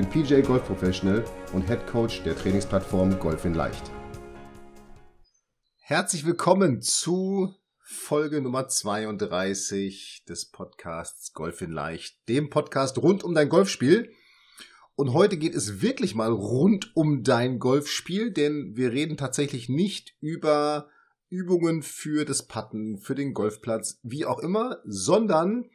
bin PJ Golf Professional und Head Coach der Trainingsplattform Golf in Leicht. Herzlich willkommen zu Folge Nummer 32 des Podcasts Golf in Leicht, dem Podcast rund um dein Golfspiel. Und heute geht es wirklich mal rund um dein Golfspiel, denn wir reden tatsächlich nicht über Übungen für das Putten, für den Golfplatz, wie auch immer, sondern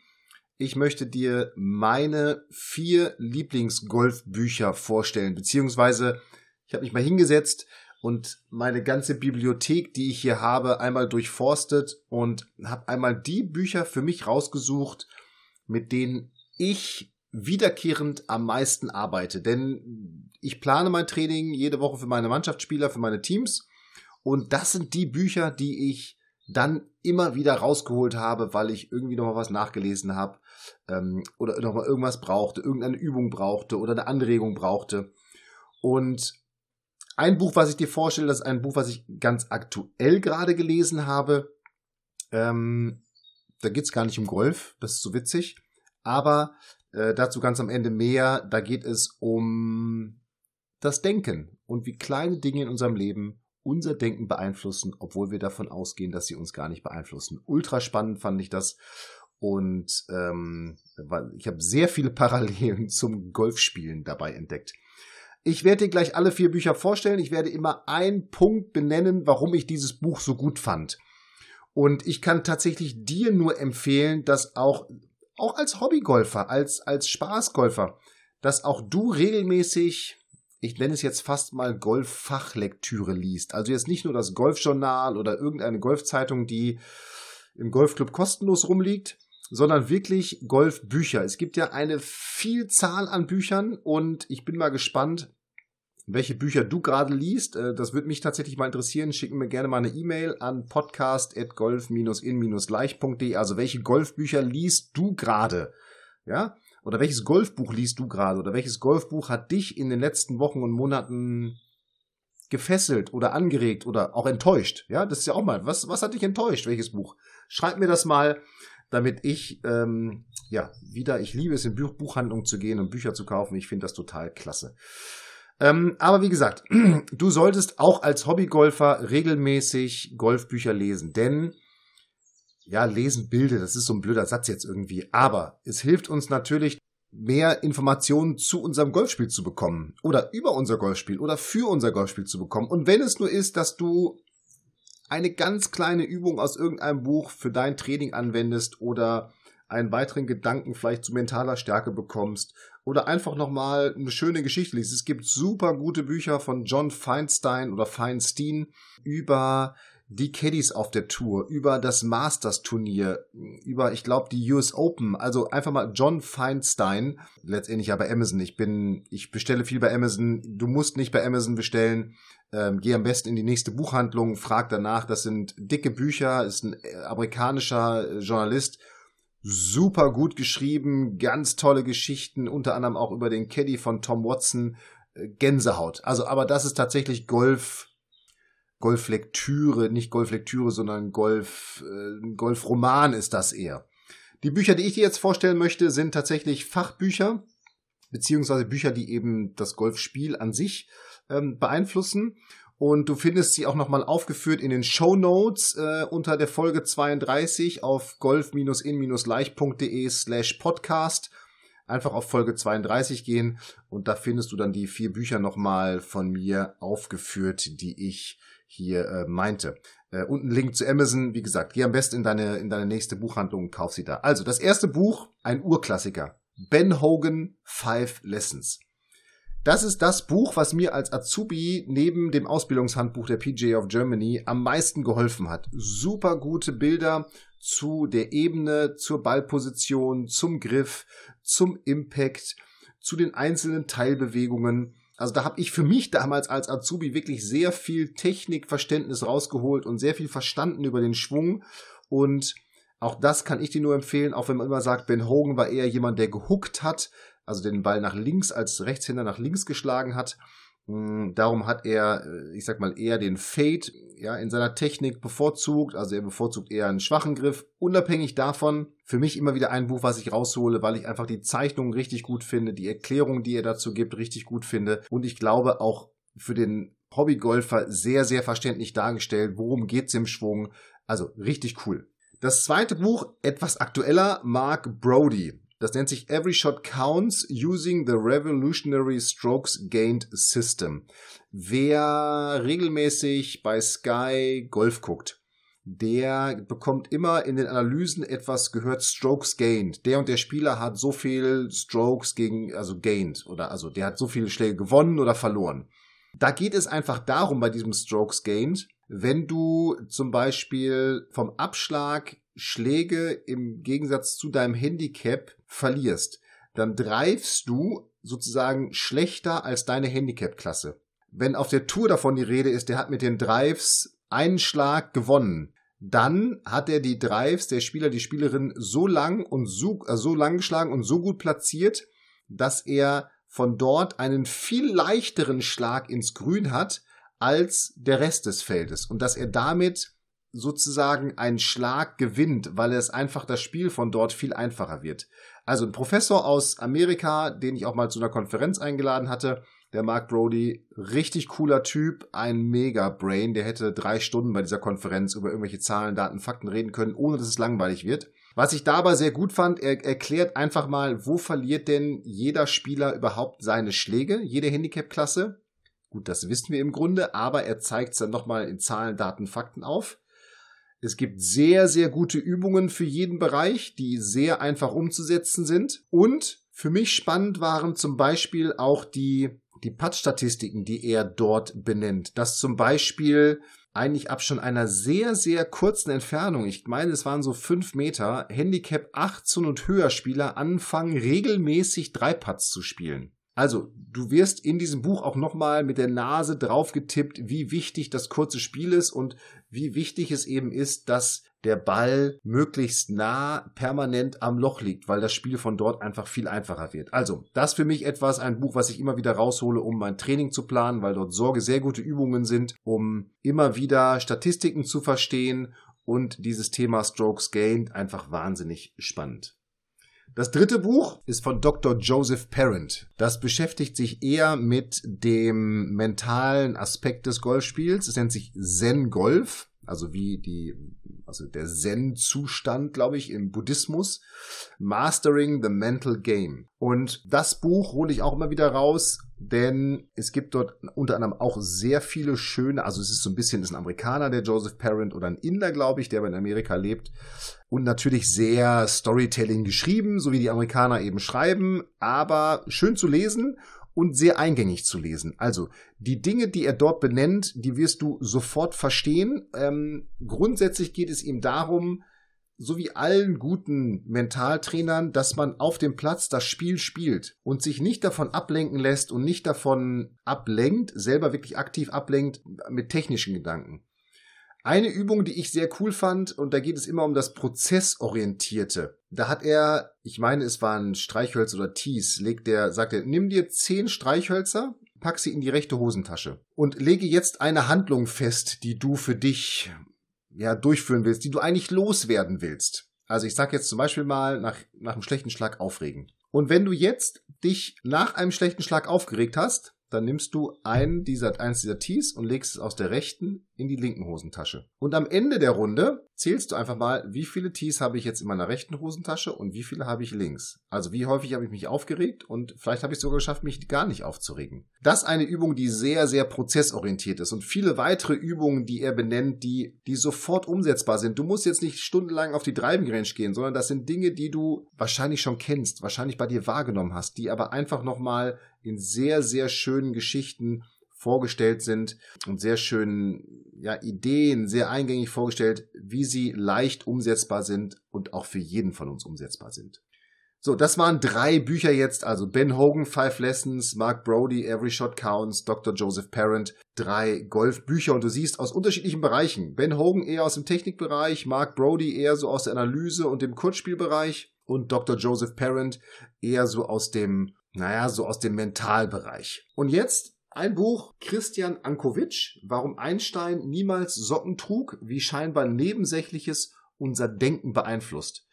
ich möchte dir meine vier Lieblingsgolfbücher vorstellen, beziehungsweise ich habe mich mal hingesetzt und meine ganze Bibliothek, die ich hier habe, einmal durchforstet und habe einmal die Bücher für mich rausgesucht, mit denen ich wiederkehrend am meisten arbeite. Denn ich plane mein Training jede Woche für meine Mannschaftsspieler, für meine Teams. Und das sind die Bücher, die ich dann immer wieder rausgeholt habe, weil ich irgendwie noch mal was nachgelesen habe ähm, oder noch mal irgendwas brauchte, irgendeine Übung brauchte oder eine Anregung brauchte. Und ein Buch, was ich dir vorstelle, das ist ein Buch, was ich ganz aktuell gerade gelesen habe. Ähm, da geht's gar nicht um Golf, das ist so witzig. Aber äh, dazu ganz am Ende mehr. Da geht es um das Denken und wie kleine Dinge in unserem Leben unser Denken beeinflussen, obwohl wir davon ausgehen, dass sie uns gar nicht beeinflussen. Ultra spannend fand ich das. Und ähm, ich habe sehr viele Parallelen zum Golfspielen dabei entdeckt. Ich werde dir gleich alle vier Bücher vorstellen. Ich werde immer einen Punkt benennen, warum ich dieses Buch so gut fand. Und ich kann tatsächlich dir nur empfehlen, dass auch, auch als Hobbygolfer, als, als Spaßgolfer, dass auch du regelmäßig ich nenne es jetzt fast mal Golffachlektüre liest. Also jetzt nicht nur das Golfjournal oder irgendeine Golfzeitung, die im Golfclub kostenlos rumliegt, sondern wirklich Golfbücher. Es gibt ja eine Vielzahl an Büchern und ich bin mal gespannt, welche Bücher du gerade liest. Äh, das würde mich tatsächlich mal interessieren. Schicken mir gerne mal eine E-Mail an podcast.golf-in-leicht.de. Also welche Golfbücher liest du gerade? Ja, oder welches Golfbuch liest du gerade? Oder welches Golfbuch hat dich in den letzten Wochen und Monaten gefesselt oder angeregt oder auch enttäuscht? Ja, das ist ja auch mal. Was, was hat dich enttäuscht? Welches Buch? Schreib mir das mal, damit ich, ähm, ja, wieder, ich liebe es, in Buch Buchhandlungen zu gehen und Bücher zu kaufen. Ich finde das total klasse. Ähm, aber wie gesagt, du solltest auch als Hobbygolfer regelmäßig Golfbücher lesen, denn ja, lesen Bilder, das ist so ein blöder Satz jetzt irgendwie, aber es hilft uns natürlich, mehr Informationen zu unserem Golfspiel zu bekommen oder über unser Golfspiel oder für unser Golfspiel zu bekommen. Und wenn es nur ist, dass du eine ganz kleine Übung aus irgendeinem Buch für dein Training anwendest oder einen weiteren Gedanken vielleicht zu mentaler Stärke bekommst oder einfach nochmal eine schöne Geschichte liest. Es gibt super gute Bücher von John Feinstein oder Feinstein über die Caddies auf der Tour, über das Masters Turnier, über, ich glaube, die US Open. Also einfach mal John Feinstein, letztendlich ja bei Amazon. Ich bin, ich bestelle viel bei Amazon. Du musst nicht bei Amazon bestellen. Ähm, geh am besten in die nächste Buchhandlung, frag danach. Das sind dicke Bücher, ist ein äh, amerikanischer äh, Journalist. Super gut geschrieben, ganz tolle Geschichten, unter anderem auch über den Caddy von Tom Watson. Äh, Gänsehaut. Also, aber das ist tatsächlich Golf Golflektüre, nicht Golflektüre, sondern Golf, äh, Golfroman ist das eher. Die Bücher, die ich dir jetzt vorstellen möchte, sind tatsächlich Fachbücher, beziehungsweise Bücher, die eben das Golfspiel an sich ähm, beeinflussen. Und du findest sie auch nochmal aufgeführt in den Show Notes äh, unter der Folge 32 auf golf-in-leicht.de slash podcast. Einfach auf Folge 32 gehen und da findest du dann die vier Bücher nochmal von mir aufgeführt, die ich hier äh, meinte. Äh, und Link zu Amazon, wie gesagt, geh am besten in deine, in deine nächste Buchhandlung und kauf sie da. Also, das erste Buch, ein Urklassiker. Ben Hogan Five Lessons. Das ist das Buch, was mir als Azubi neben dem Ausbildungshandbuch der PGA of Germany am meisten geholfen hat. Super gute Bilder zu der Ebene, zur Ballposition, zum Griff, zum Impact, zu den einzelnen Teilbewegungen Also da habe ich für mich damals als Azubi wirklich sehr viel Technikverständnis rausgeholt und sehr viel verstanden über den Schwung. Und auch das kann ich dir nur empfehlen, auch wenn man immer sagt, Ben Hogan war eher jemand, der gehuckt hat, also den Ball nach links als Rechtshänder nach links geschlagen hat. Hm, darum hat er, äh, ich sag mal, eher den Fade ja, in seiner Technik bevorzugt. Also er bevorzugt eher einen schwachen Griff. Unabhängig davon, für mich immer wieder ein Buch, was ich raushole, weil ich einfach die Zeichnungen richtig gut finde, die Erklärung, die er dazu gibt, richtig gut finde. Und ich glaube auch für den Hobbygolfer sehr, sehr verständlich dargestellt. Worum geht's im Schwung? Also richtig cool. Das zweite Buch, etwas aktueller, Mark Brody. Das nennt sich Every Shot Counts Using the Revolutionary Strokes Gained System. Wer regelmäßig bei Sky Golf guckt, der bekommt immer in den Analysen etwas gehört Strokes gained. Der und der Spieler hat so viel Strokes gegen, also gained, oder also der hat so viele Schläge gewonnen oder verloren. Da geht es einfach darum bei diesem Strokes gained, wenn du zum Beispiel vom Abschlag Schläge im Gegensatz zu deinem Handicap verlierst, dann dreifst du sozusagen schlechter als deine Handicap-Klasse. Wenn auf der Tour davon die Rede ist, der hat mit den Drives einen Schlag gewonnen, dann hat er die Drives der Spieler, die Spielerin so lang und so, äh, so lang geschlagen und so gut platziert, dass er von dort einen viel leichteren Schlag ins Grün hat als der Rest des Feldes und dass er damit sozusagen einen Schlag gewinnt, weil es einfach das Spiel von dort viel einfacher wird. Also ein Professor aus Amerika, den ich auch mal zu einer Konferenz eingeladen hatte, der Mark Brody, richtig cooler Typ, ein Mega-Brain, der hätte drei Stunden bei dieser Konferenz über irgendwelche Zahlen, Daten, Fakten reden können, ohne dass es langweilig wird. Was ich dabei sehr gut fand, er erklärt einfach mal, wo verliert denn jeder Spieler überhaupt seine Schläge, jede Handicap-Klasse. Gut, das wissen wir im Grunde, aber er zeigt es dann nochmal in Zahlen, Daten, Fakten auf. Es gibt sehr, sehr gute Übungen für jeden Bereich, die sehr einfach umzusetzen sind. Und für mich spannend waren zum Beispiel auch die, die Putt-Statistiken, die er dort benennt. Dass zum Beispiel eigentlich ab schon einer sehr, sehr kurzen Entfernung, ich meine, es waren so fünf Meter, Handicap 18 und höher Spieler anfangen, regelmäßig drei Putts zu spielen. Also, du wirst in diesem Buch auch nochmal mit der Nase drauf getippt, wie wichtig das kurze Spiel ist und wie wichtig es eben ist, dass der Ball möglichst nah permanent am Loch liegt, weil das Spiel von dort einfach viel einfacher wird. Also, das für mich etwas, ein Buch, was ich immer wieder raushole, um mein Training zu planen, weil dort Sorge sehr gute Übungen sind, um immer wieder Statistiken zu verstehen und dieses Thema Strokes Gained einfach wahnsinnig spannend. Das dritte Buch ist von Dr. Joseph Parent. Das beschäftigt sich eher mit dem mentalen Aspekt des Golfspiels. Es nennt sich Zen Golf, also wie die, also der Zen-Zustand, glaube ich, im Buddhismus. Mastering the Mental Game. Und das Buch hole ich auch immer wieder raus, denn es gibt dort unter anderem auch sehr viele schöne, also es ist so ein bisschen, ist ein Amerikaner, der Joseph Parent, oder ein Inder, glaube ich, der in Amerika lebt. Und natürlich sehr Storytelling geschrieben, so wie die Amerikaner eben schreiben, aber schön zu lesen und sehr eingängig zu lesen. Also die Dinge, die er dort benennt, die wirst du sofort verstehen. Ähm, grundsätzlich geht es ihm darum, so wie allen guten Mentaltrainern, dass man auf dem Platz das Spiel spielt und sich nicht davon ablenken lässt und nicht davon ablenkt, selber wirklich aktiv ablenkt mit technischen Gedanken. Eine Übung, die ich sehr cool fand, und da geht es immer um das Prozessorientierte. Da hat er, ich meine, es waren Streichhölzer oder Tees, legt der, sagt er, nimm dir zehn Streichhölzer, pack sie in die rechte Hosentasche und lege jetzt eine Handlung fest, die du für dich ja, durchführen willst, die du eigentlich loswerden willst. Also ich sag jetzt zum Beispiel mal nach, nach einem schlechten Schlag aufregen. Und wenn du jetzt dich nach einem schlechten Schlag aufgeregt hast, dann nimmst du einen dieser, eins dieser Tees und legst es aus der rechten in die linken Hosentasche. Und am Ende der Runde zählst du einfach mal, wie viele Tees habe ich jetzt in meiner rechten Hosentasche und wie viele habe ich links. Also wie häufig habe ich mich aufgeregt und vielleicht habe ich sogar geschafft, mich gar nicht aufzuregen. Das ist eine Übung, die sehr, sehr prozessorientiert ist und viele weitere Übungen, die er benennt, die, die sofort umsetzbar sind. Du musst jetzt nicht stundenlang auf die Driving Range gehen, sondern das sind Dinge, die du wahrscheinlich schon kennst, wahrscheinlich bei dir wahrgenommen hast, die aber einfach nochmal in sehr, sehr schönen Geschichten vorgestellt sind und sehr schönen ja, Ideen, sehr eingängig vorgestellt, wie sie leicht umsetzbar sind und auch für jeden von uns umsetzbar sind. So, das waren drei Bücher jetzt, also Ben Hogan, Five Lessons, Mark Brody, Every Shot Counts, Dr. Joseph Parent, drei Golfbücher und du siehst aus unterschiedlichen Bereichen. Ben Hogan eher aus dem Technikbereich, Mark Brody eher so aus der Analyse und dem Kurzspielbereich und Dr. Joseph Parent eher so aus dem, naja, so aus dem Mentalbereich. Und jetzt ein Buch, Christian Ankovic, warum Einstein niemals Socken trug, wie scheinbar Nebensächliches unser Denken beeinflusst.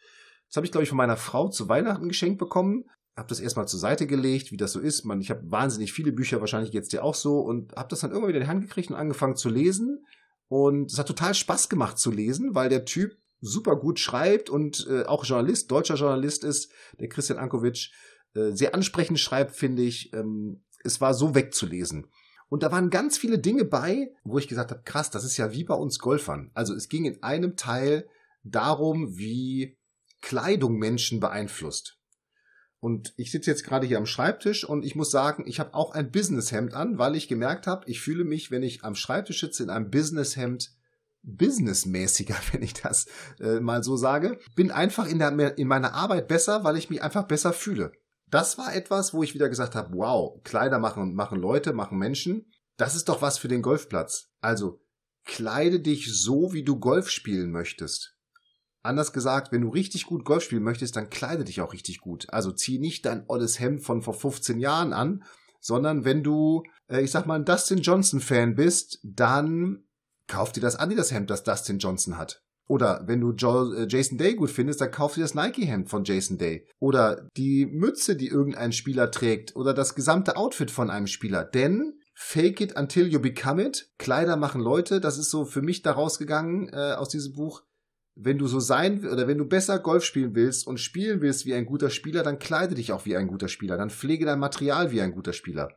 Das habe ich, glaube ich, von meiner Frau zu Weihnachten geschenkt bekommen. Habe das erstmal zur Seite gelegt, wie das so ist. Man, ich habe wahnsinnig viele Bücher, wahrscheinlich jetzt dir auch so, und habe das dann irgendwann wieder in die Hand gekriegt und angefangen zu lesen. Und es hat total Spaß gemacht zu lesen, weil der Typ super gut schreibt und äh, auch Journalist, deutscher Journalist ist, der Christian Ankovic, äh, sehr ansprechend schreibt, finde ich. Ähm, es war so wegzulesen. Und da waren ganz viele Dinge bei, wo ich gesagt habe, krass, das ist ja wie bei uns Golfern. Also es ging in einem Teil darum, wie Kleidung Menschen beeinflusst. Und ich sitze jetzt gerade hier am Schreibtisch und ich muss sagen, ich habe auch ein Businesshemd an, weil ich gemerkt habe, ich fühle mich, wenn ich am Schreibtisch sitze, in einem Businesshemd businessmäßiger, wenn ich das äh, mal so sage. Bin einfach in, der, in meiner Arbeit besser, weil ich mich einfach besser fühle. Das war etwas, wo ich wieder gesagt habe, wow, Kleider machen, machen Leute, machen Menschen. Das ist doch was für den Golfplatz. Also, kleide dich so, wie du Golf spielen möchtest. Anders gesagt, wenn du richtig gut Golf spielen möchtest, dann kleide dich auch richtig gut. Also zieh nicht dein olles Hemd von vor 15 Jahren an, sondern wenn du, äh, ich sag mal, ein Dustin Johnson Fan bist, dann kauf dir das Adidas Hemd, das Dustin Johnson hat. Oder wenn du jo äh, Jason Day gut findest, dann kauf dir das Nike-Hemd von Jason Day. Oder die Mütze, die irgendein Spieler trägt. Oder das gesamte Outfit von einem Spieler. Denn Fake it until you become it. Kleider machen Leute. Das ist so für mich daraus gegangen äh, aus diesem Buch wenn du so sein oder wenn du besser Golf spielen willst und spielen willst wie ein guter Spieler, dann kleide dich auch wie ein guter Spieler, dann pflege dein Material wie ein guter Spieler.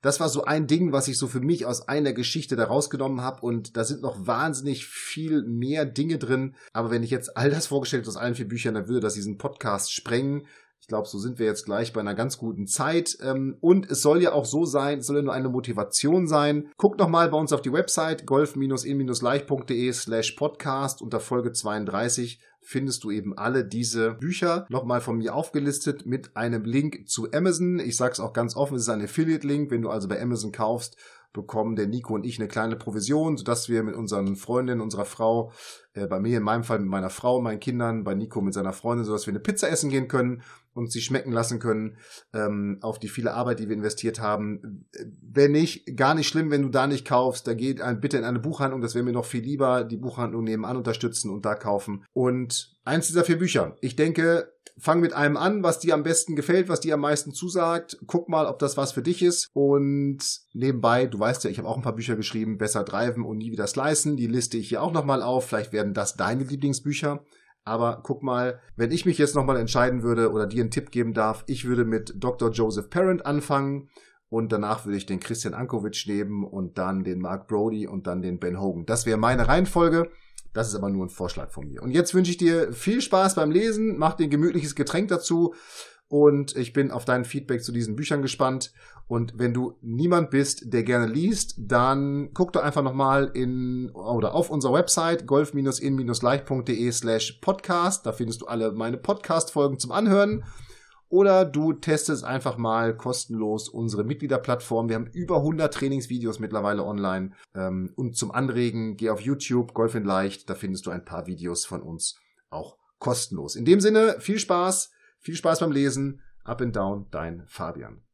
Das war so ein Ding, was ich so für mich aus einer Geschichte da rausgenommen habe und da sind noch wahnsinnig viel mehr Dinge drin. Aber wenn ich jetzt all das vorgestellt aus allen vier Büchern, dann würde das diesen Podcast sprengen. Ich glaube, so sind wir jetzt gleich bei einer ganz guten Zeit. Ähm, und es soll ja auch so sein, es soll ja nur eine Motivation sein. Guckt noch mal bei uns auf die Website golf-in-leicht.de slash podcast unter Folge 32 findest du eben alle diese Bücher nochmal von mir aufgelistet mit einem Link zu Amazon. Ich sage es auch ganz offen, es ist ein Affiliate-Link. Wenn du also bei Amazon kaufst, bekommen der Nico und ich eine kleine Provision, sodass wir mit unseren Freundinnen, unserer Frau, äh, bei mir in meinem Fall mit meiner Frau, meinen Kindern, bei Nico mit seiner Freundin, sodass wir eine Pizza essen gehen können und sie schmecken lassen können ähm, auf die viele Arbeit, die wir investiert haben. Wenn nicht, gar nicht schlimm, wenn du da nicht kaufst, da geht ein, bitte in eine Buchhandlung, das wäre mir noch viel lieber, die Buchhandlung nebenan unterstützen und da kaufen. Und eins dieser vier Bücher. Ich denke, fang mit einem an, was dir am besten gefällt, was dir am meisten zusagt. Guck mal, ob das was für dich ist. Und nebenbei, du weißt ja, ich habe auch ein paar Bücher geschrieben, besser driven und nie wieder slicen. Die liste ich hier auch nochmal auf. Vielleicht werden das deine Lieblingsbücher. Aber guck mal, wenn ich mich jetzt nochmal entscheiden würde oder dir einen Tipp geben darf, ich würde mit Dr. Joseph Parent anfangen und danach würde ich den Christian Ankovic nehmen und dann den Mark Brody und dann den Ben Hogan. Das wäre meine Reihenfolge. Das ist aber nur ein Vorschlag von mir. Und jetzt wünsche ich dir viel Spaß beim Lesen, mach dir ein gemütliches Getränk dazu und ich bin auf dein Feedback zu diesen Büchern gespannt. Und wenn du niemand bist, der gerne liest, dann guck doch einfach nochmal in oder auf unserer Website golf-in-leicht.de slash podcast. Da findest du alle meine Podcast-Folgen zum Anhören. Oder du testest einfach mal kostenlos unsere Mitgliederplattform. Wir haben über 100 Trainingsvideos mittlerweile online. Ähm, und zum Anregen, geh auf YouTube, Golf in Leicht, da findest du ein paar Videos von uns auch kostenlos. In dem Sinne, viel Spaß, viel Spaß beim Lesen. Up and down, dein Fabian.